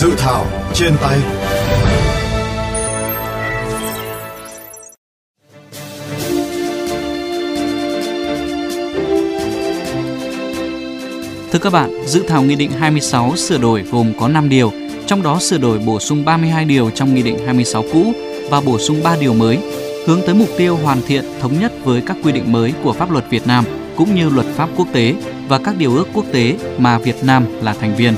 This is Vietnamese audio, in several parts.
Dự thảo trên tay Thưa các bạn, dự thảo Nghị định 26 sửa đổi gồm có 5 điều, trong đó sửa đổi bổ sung 32 điều trong Nghị định 26 cũ và bổ sung 3 điều mới, hướng tới mục tiêu hoàn thiện thống nhất với các quy định mới của pháp luật Việt Nam cũng như luật pháp quốc tế và các điều ước quốc tế mà Việt Nam là thành viên.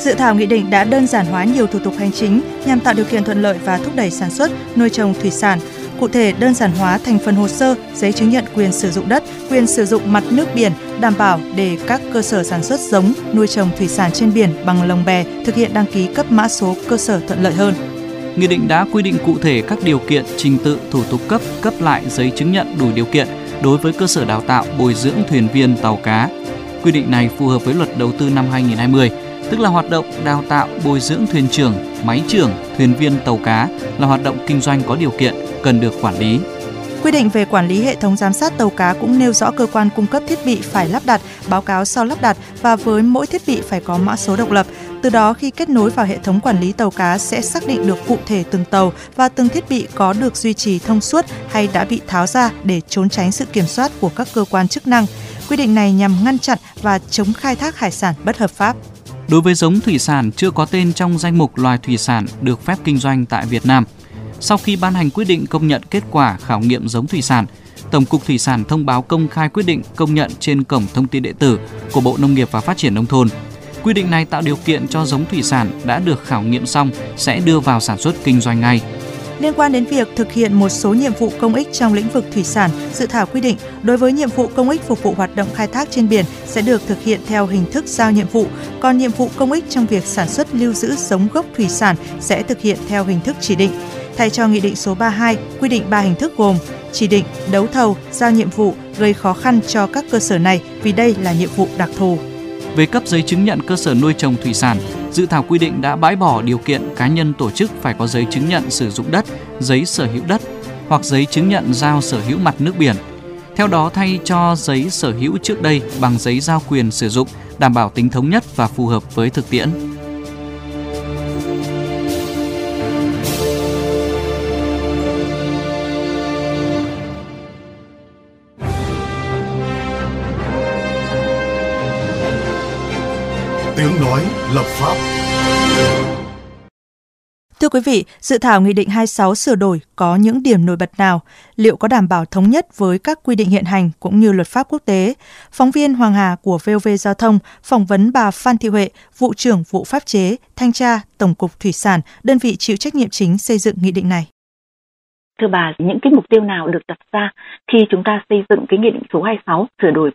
Dự thảo nghị định đã đơn giản hóa nhiều thủ tục hành chính nhằm tạo điều kiện thuận lợi và thúc đẩy sản xuất, nuôi trồng thủy sản, cụ thể đơn giản hóa thành phần hồ sơ, giấy chứng nhận quyền sử dụng đất, quyền sử dụng mặt nước biển, đảm bảo để các cơ sở sản xuất giống, nuôi trồng thủy sản trên biển bằng lồng bè thực hiện đăng ký cấp mã số cơ sở thuận lợi hơn. Nghị định đã quy định cụ thể các điều kiện, trình tự, thủ tục cấp, cấp lại giấy chứng nhận đủ điều kiện đối với cơ sở đào tạo bồi dưỡng thuyền viên tàu cá. Quy định này phù hợp với luật đầu tư năm 2020, tức là hoạt động đào tạo bồi dưỡng thuyền trưởng, máy trưởng, thuyền viên tàu cá là hoạt động kinh doanh có điều kiện cần được quản lý. Quy định về quản lý hệ thống giám sát tàu cá cũng nêu rõ cơ quan cung cấp thiết bị phải lắp đặt, báo cáo sau lắp đặt và với mỗi thiết bị phải có mã số độc lập. Từ đó khi kết nối vào hệ thống quản lý tàu cá sẽ xác định được cụ thể từng tàu và từng thiết bị có được duy trì thông suốt hay đã bị tháo ra để trốn tránh sự kiểm soát của các cơ quan chức năng. Quy định này nhằm ngăn chặn và chống khai thác hải sản bất hợp pháp. Đối với giống thủy sản chưa có tên trong danh mục loài thủy sản được phép kinh doanh tại Việt Nam – sau khi ban hành quyết định công nhận kết quả khảo nghiệm giống thủy sản, Tổng cục Thủy sản thông báo công khai quyết định công nhận trên cổng thông tin điện tử của Bộ Nông nghiệp và Phát triển nông thôn. Quy định này tạo điều kiện cho giống thủy sản đã được khảo nghiệm xong sẽ đưa vào sản xuất kinh doanh ngay. Liên quan đến việc thực hiện một số nhiệm vụ công ích trong lĩnh vực thủy sản, dự thảo quy định đối với nhiệm vụ công ích phục vụ hoạt động khai thác trên biển sẽ được thực hiện theo hình thức giao nhiệm vụ, còn nhiệm vụ công ích trong việc sản xuất lưu giữ giống gốc thủy sản sẽ thực hiện theo hình thức chỉ định thay cho Nghị định số 32 quy định ba hình thức gồm chỉ định, đấu thầu, giao nhiệm vụ gây khó khăn cho các cơ sở này vì đây là nhiệm vụ đặc thù. Về cấp giấy chứng nhận cơ sở nuôi trồng thủy sản, dự thảo quy định đã bãi bỏ điều kiện cá nhân tổ chức phải có giấy chứng nhận sử dụng đất, giấy sở hữu đất hoặc giấy chứng nhận giao sở hữu mặt nước biển. Theo đó thay cho giấy sở hữu trước đây bằng giấy giao quyền sử dụng, đảm bảo tính thống nhất và phù hợp với thực tiễn. Nói lập pháp. Thưa quý vị, dự thảo Nghị định 26 sửa đổi có những điểm nổi bật nào? Liệu có đảm bảo thống nhất với các quy định hiện hành cũng như luật pháp quốc tế? Phóng viên Hoàng Hà của VOV Giao thông phỏng vấn bà Phan Thị Huệ, vụ trưởng vụ pháp chế, thanh tra, Tổng cục Thủy sản, đơn vị chịu trách nhiệm chính xây dựng nghị định này. Thưa bà, những cái mục tiêu nào được đặt ra khi chúng ta xây dựng cái nghị định số 26 sửa đổi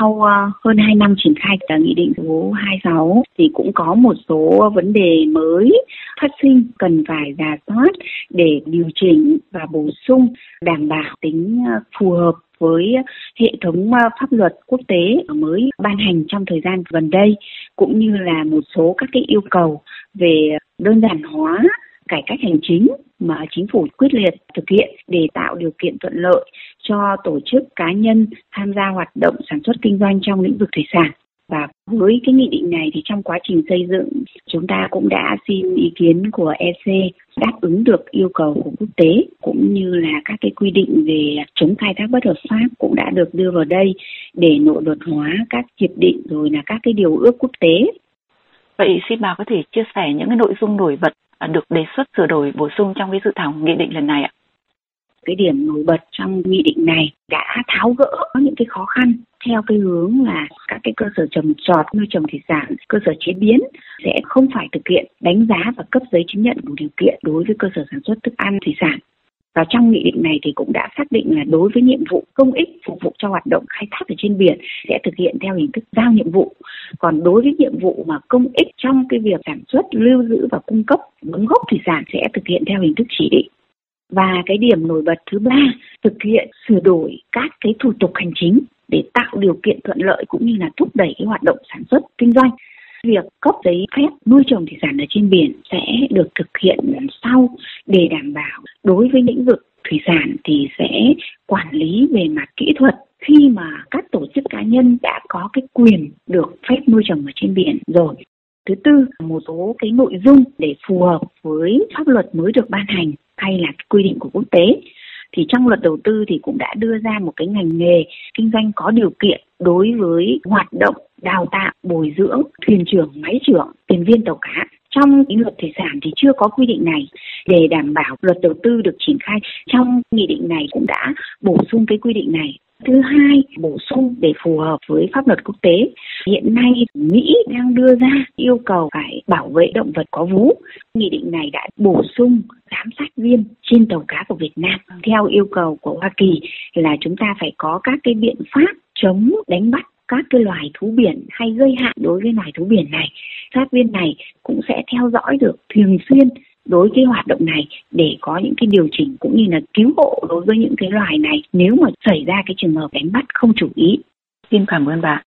sau ờ, hơn 2 năm triển khai nghị định số 26 thì cũng có một số vấn đề mới phát sinh cần phải giả soát để điều chỉnh và bổ sung, đảm bảo tính ờ, phù hợp với hệ thống ờ, pháp luật quốc tế mới ban hành trong thời gian gần đây, cũng như là một số các cái yêu cầu về đơn giản hóa cải cách hành chính mà chính phủ quyết liệt thực hiện để tạo điều kiện thuận lợi cho tổ chức cá nhân tham gia hoạt động sản xuất kinh doanh trong lĩnh vực thủy sản và với cái nghị định này thì trong quá trình xây dựng, chúng ta cũng đã xin ý kiến của EC đáp ứng được yêu cầu của quốc tế, cũng như là các cái quy định về chống khai thác bất hợp pháp cũng đã được đưa vào đây để nội luật hóa các hiệp định rồi là các cái điều ước quốc tế. Vậy xin bà có thể chia sẻ những cái nội dung nổi bật được đề xuất sửa đổi bổ sung trong cái dự thảo nghị định lần này ạ? Cái điểm nổi bật trong nghị định này đã tháo gỡ những cái khó khăn theo cái hướng là các cái cơ sở trồng trọt nuôi trồng thủy sản, cơ sở chế biến sẽ không phải thực hiện đánh giá và cấp giấy chứng nhận đủ điều kiện đối với cơ sở sản xuất thức ăn thủy sản. Và trong nghị định này thì cũng đã xác định là đối với nhiệm vụ công ích phục vụ cho hoạt động khai thác ở trên biển sẽ thực hiện theo hình thức giao nhiệm vụ. Còn đối với nhiệm vụ mà công ích trong cái việc sản xuất, lưu giữ và cung cấp giống gốc thủy sản sẽ thực hiện theo hình thức chỉ định. Và cái điểm nổi bật thứ ba, thực hiện sửa đổi các cái thủ tục hành chính để tạo điều kiện thuận lợi cũng như là thúc đẩy cái hoạt động sản xuất kinh doanh. Việc cấp giấy phép nuôi trồng thủy sản ở trên biển sẽ được thực hiện sau. Để đảm bảo đối với lĩnh vực thủy sản thì sẽ quản lý về mặt kỹ thuật. Khi mà các tổ chức cá nhân đã có cái quyền được phép nuôi trồng ở trên biển rồi. Thứ tư, một số cái nội dung để phù hợp với pháp luật mới được ban hành hay là quy định của quốc tế. Thì trong luật đầu tư thì cũng đã đưa ra một cái ngành nghề kinh doanh có điều kiện đối với hoạt động, đào tạo, bồi dưỡng, thuyền trưởng, máy trưởng, thuyền viên tàu cá. Trong cái luật thủy sản thì chưa có quy định này. Để đảm bảo luật đầu tư được triển khai trong nghị định này cũng đã bổ sung cái quy định này. Thứ hai, bổ sung để phù hợp với pháp luật quốc tế. Hiện nay Mỹ đang đưa ra yêu cầu phải bảo vệ động vật có vú. Nghị định này đã bổ sung giám sát viên trên tàu cá của Việt Nam theo yêu cầu của Hoa Kỳ là chúng ta phải có các cái biện pháp chống đánh bắt các cái loài thú biển hay gây hại đối với loài thú biển này. Sát viên này cũng sẽ theo dõi được thường xuyên đối cái hoạt động này để có những cái điều chỉnh cũng như là cứu hộ đối với những cái loài này nếu mà xảy ra cái trường hợp đánh bắt không chủ ý. Xin cảm ơn bạn.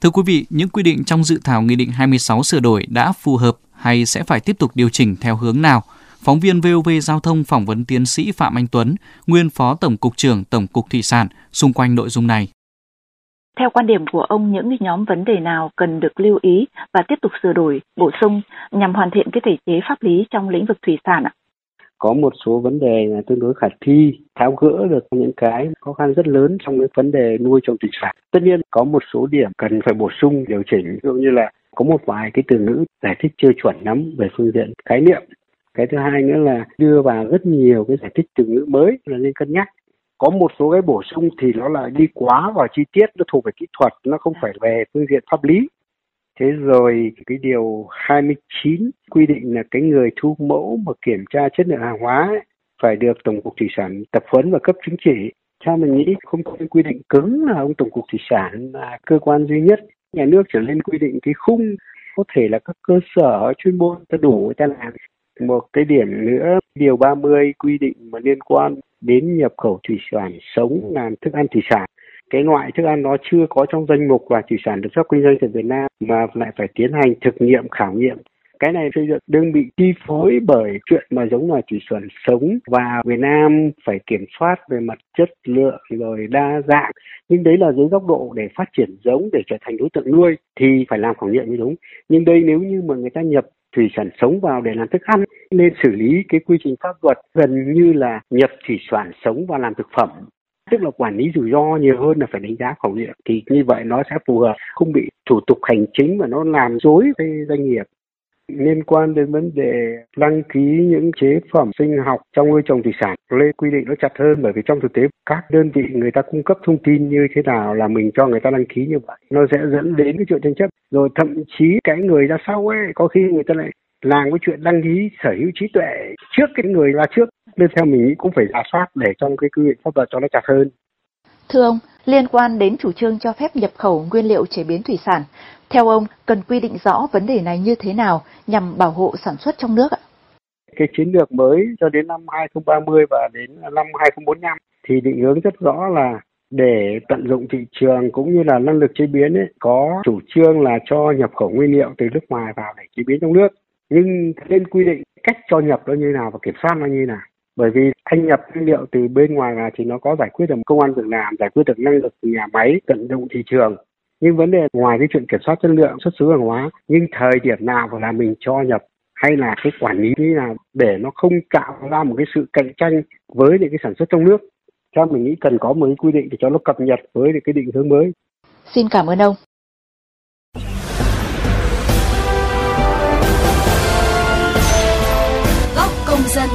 Thưa quý vị, những quy định trong dự thảo Nghị định 26 sửa đổi đã phù hợp hay sẽ phải tiếp tục điều chỉnh theo hướng nào? Phóng viên VOV Giao thông phỏng vấn tiến sĩ Phạm Anh Tuấn, nguyên Phó Tổng cục trưởng Tổng cục Thủy sản xung quanh nội dung này. Theo quan điểm của ông, những nhóm vấn đề nào cần được lưu ý và tiếp tục sửa đổi, bổ sung nhằm hoàn thiện cái thể chế pháp lý trong lĩnh vực thủy sản ạ? Có một số vấn đề là tương đối khả thi, tháo gỡ được những cái khó khăn rất lớn trong cái vấn đề nuôi trồng thủy sản. Tất nhiên có một số điểm cần phải bổ sung, điều chỉnh, ví dụ như là có một vài cái từ ngữ giải thích chưa chuẩn lắm về phương diện khái niệm. Cái thứ hai nữa là đưa vào rất nhiều cái giải thích từ ngữ mới là nên cân nhắc có một số cái bổ sung thì nó lại đi quá vào chi tiết nó thuộc về kỹ thuật nó không phải về phương diện pháp lý. Thế rồi cái điều 29 quy định là cái người thu mẫu mà kiểm tra chất lượng hàng hóa ấy, phải được tổng cục thủy sản tập huấn và cấp chứng chỉ. Theo mình nghĩ không có cái quy định cứng là ông tổng cục thủy sản là cơ quan duy nhất. Nhà nước trở lên quy định cái khung có thể là các cơ sở chuyên môn ta đủ người ta làm. Một cái điểm nữa điều 30 quy định mà liên quan đến nhập khẩu thủy sản sống làm thức ăn thủy sản. Cái loại thức ăn nó chưa có trong danh mục và thủy sản được phép kinh doanh tại Việt Nam mà lại phải tiến hành thực nghiệm, khảo nghiệm. Cái này xây dựng đương bị chi phối bởi chuyện mà giống loài thủy sản sống và Việt Nam phải kiểm soát về mặt chất lượng rồi đa dạng. Nhưng đấy là dưới góc độ để phát triển giống, để trở thành đối tượng nuôi thì phải làm khảo nghiệm như đúng. Nhưng đây nếu như mà người ta nhập thủy sản sống vào để làm thức ăn, nên xử lý cái quy trình pháp luật gần như là nhập thủy sản sống vào làm thực phẩm. Tức là quản lý rủi ro nhiều hơn là phải đánh giá khẩu nghiệm thì như vậy nó sẽ phù hợp, không bị thủ tục hành chính mà nó làm dối với doanh nghiệp liên quan đến vấn đề đăng ký những chế phẩm sinh học trong nuôi trồng thủy sản. Lên quy định nó chặt hơn bởi vì trong thực tế các đơn vị người ta cung cấp thông tin như thế nào là mình cho người ta đăng ký như vậy. Nó sẽ dẫn đến cái chuyện tranh chấp. Rồi thậm chí cái người ra sau ấy có khi người ta lại làm cái chuyện đăng ký sở hữu trí tuệ trước cái người ra trước. Nên theo mình nghĩ cũng phải giả soát để trong cái quy định pháp luật cho nó chặt hơn. Thưa ông, liên quan đến chủ trương cho phép nhập khẩu nguyên liệu chế biến thủy sản, theo ông cần quy định rõ vấn đề này như thế nào nhằm bảo hộ sản xuất trong nước ạ? Cái chiến lược mới cho đến năm 2030 và đến năm 2045 thì định hướng rất rõ là để tận dụng thị trường cũng như là năng lực chế biến ấy, có chủ trương là cho nhập khẩu nguyên liệu từ nước ngoài vào để chế biến trong nước. Nhưng nên quy định cách cho nhập nó như nào và kiểm soát nó như nào. Bởi vì anh nhập nguyên liệu từ bên ngoài là thì nó có giải quyết được công an việc làm giải quyết được năng lực từ nhà máy tận dụng thị trường nhưng vấn đề ngoài cái chuyện kiểm soát chất lượng xuất xứ hàng hóa nhưng thời điểm nào phải là mình cho nhập hay là cái quản lý như nào để nó không tạo ra một cái sự cạnh tranh với những cái sản xuất trong nước theo mình nghĩ cần có một cái quy định để cho nó cập nhật với cái định hướng mới Xin cảm ơn ông. Góc công dân.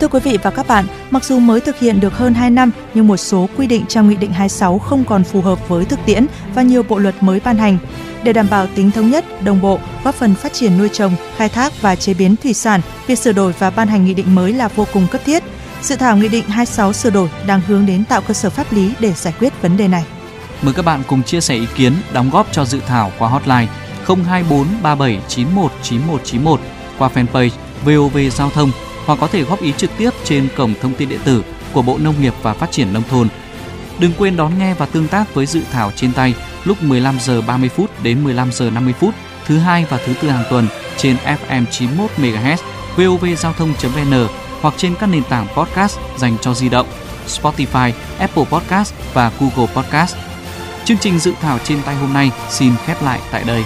Thưa quý vị và các bạn, mặc dù mới thực hiện được hơn 2 năm nhưng một số quy định trong Nghị định 26 không còn phù hợp với thực tiễn và nhiều bộ luật mới ban hành. Để đảm bảo tính thống nhất, đồng bộ, góp phần phát triển nuôi trồng, khai thác và chế biến thủy sản, việc sửa đổi và ban hành nghị định mới là vô cùng cấp thiết. Dự thảo Nghị định 26 sửa đổi đang hướng đến tạo cơ sở pháp lý để giải quyết vấn đề này. Mời các bạn cùng chia sẻ ý kiến, đóng góp cho dự thảo qua hotline 024 3791 9191 qua fanpage VOV Giao thông hoặc có thể góp ý trực tiếp trên cổng thông tin điện tử của Bộ Nông nghiệp và Phát triển nông thôn. Đừng quên đón nghe và tương tác với dự thảo trên tay lúc 15 giờ 30 phút đến 15 giờ 50 phút thứ hai và thứ tư hàng tuần trên FM 91 MHz vovgiao thông.vn hoặc trên các nền tảng podcast dành cho di động, Spotify, Apple Podcast và Google Podcast. Chương trình dự thảo trên tay hôm nay xin khép lại tại đây.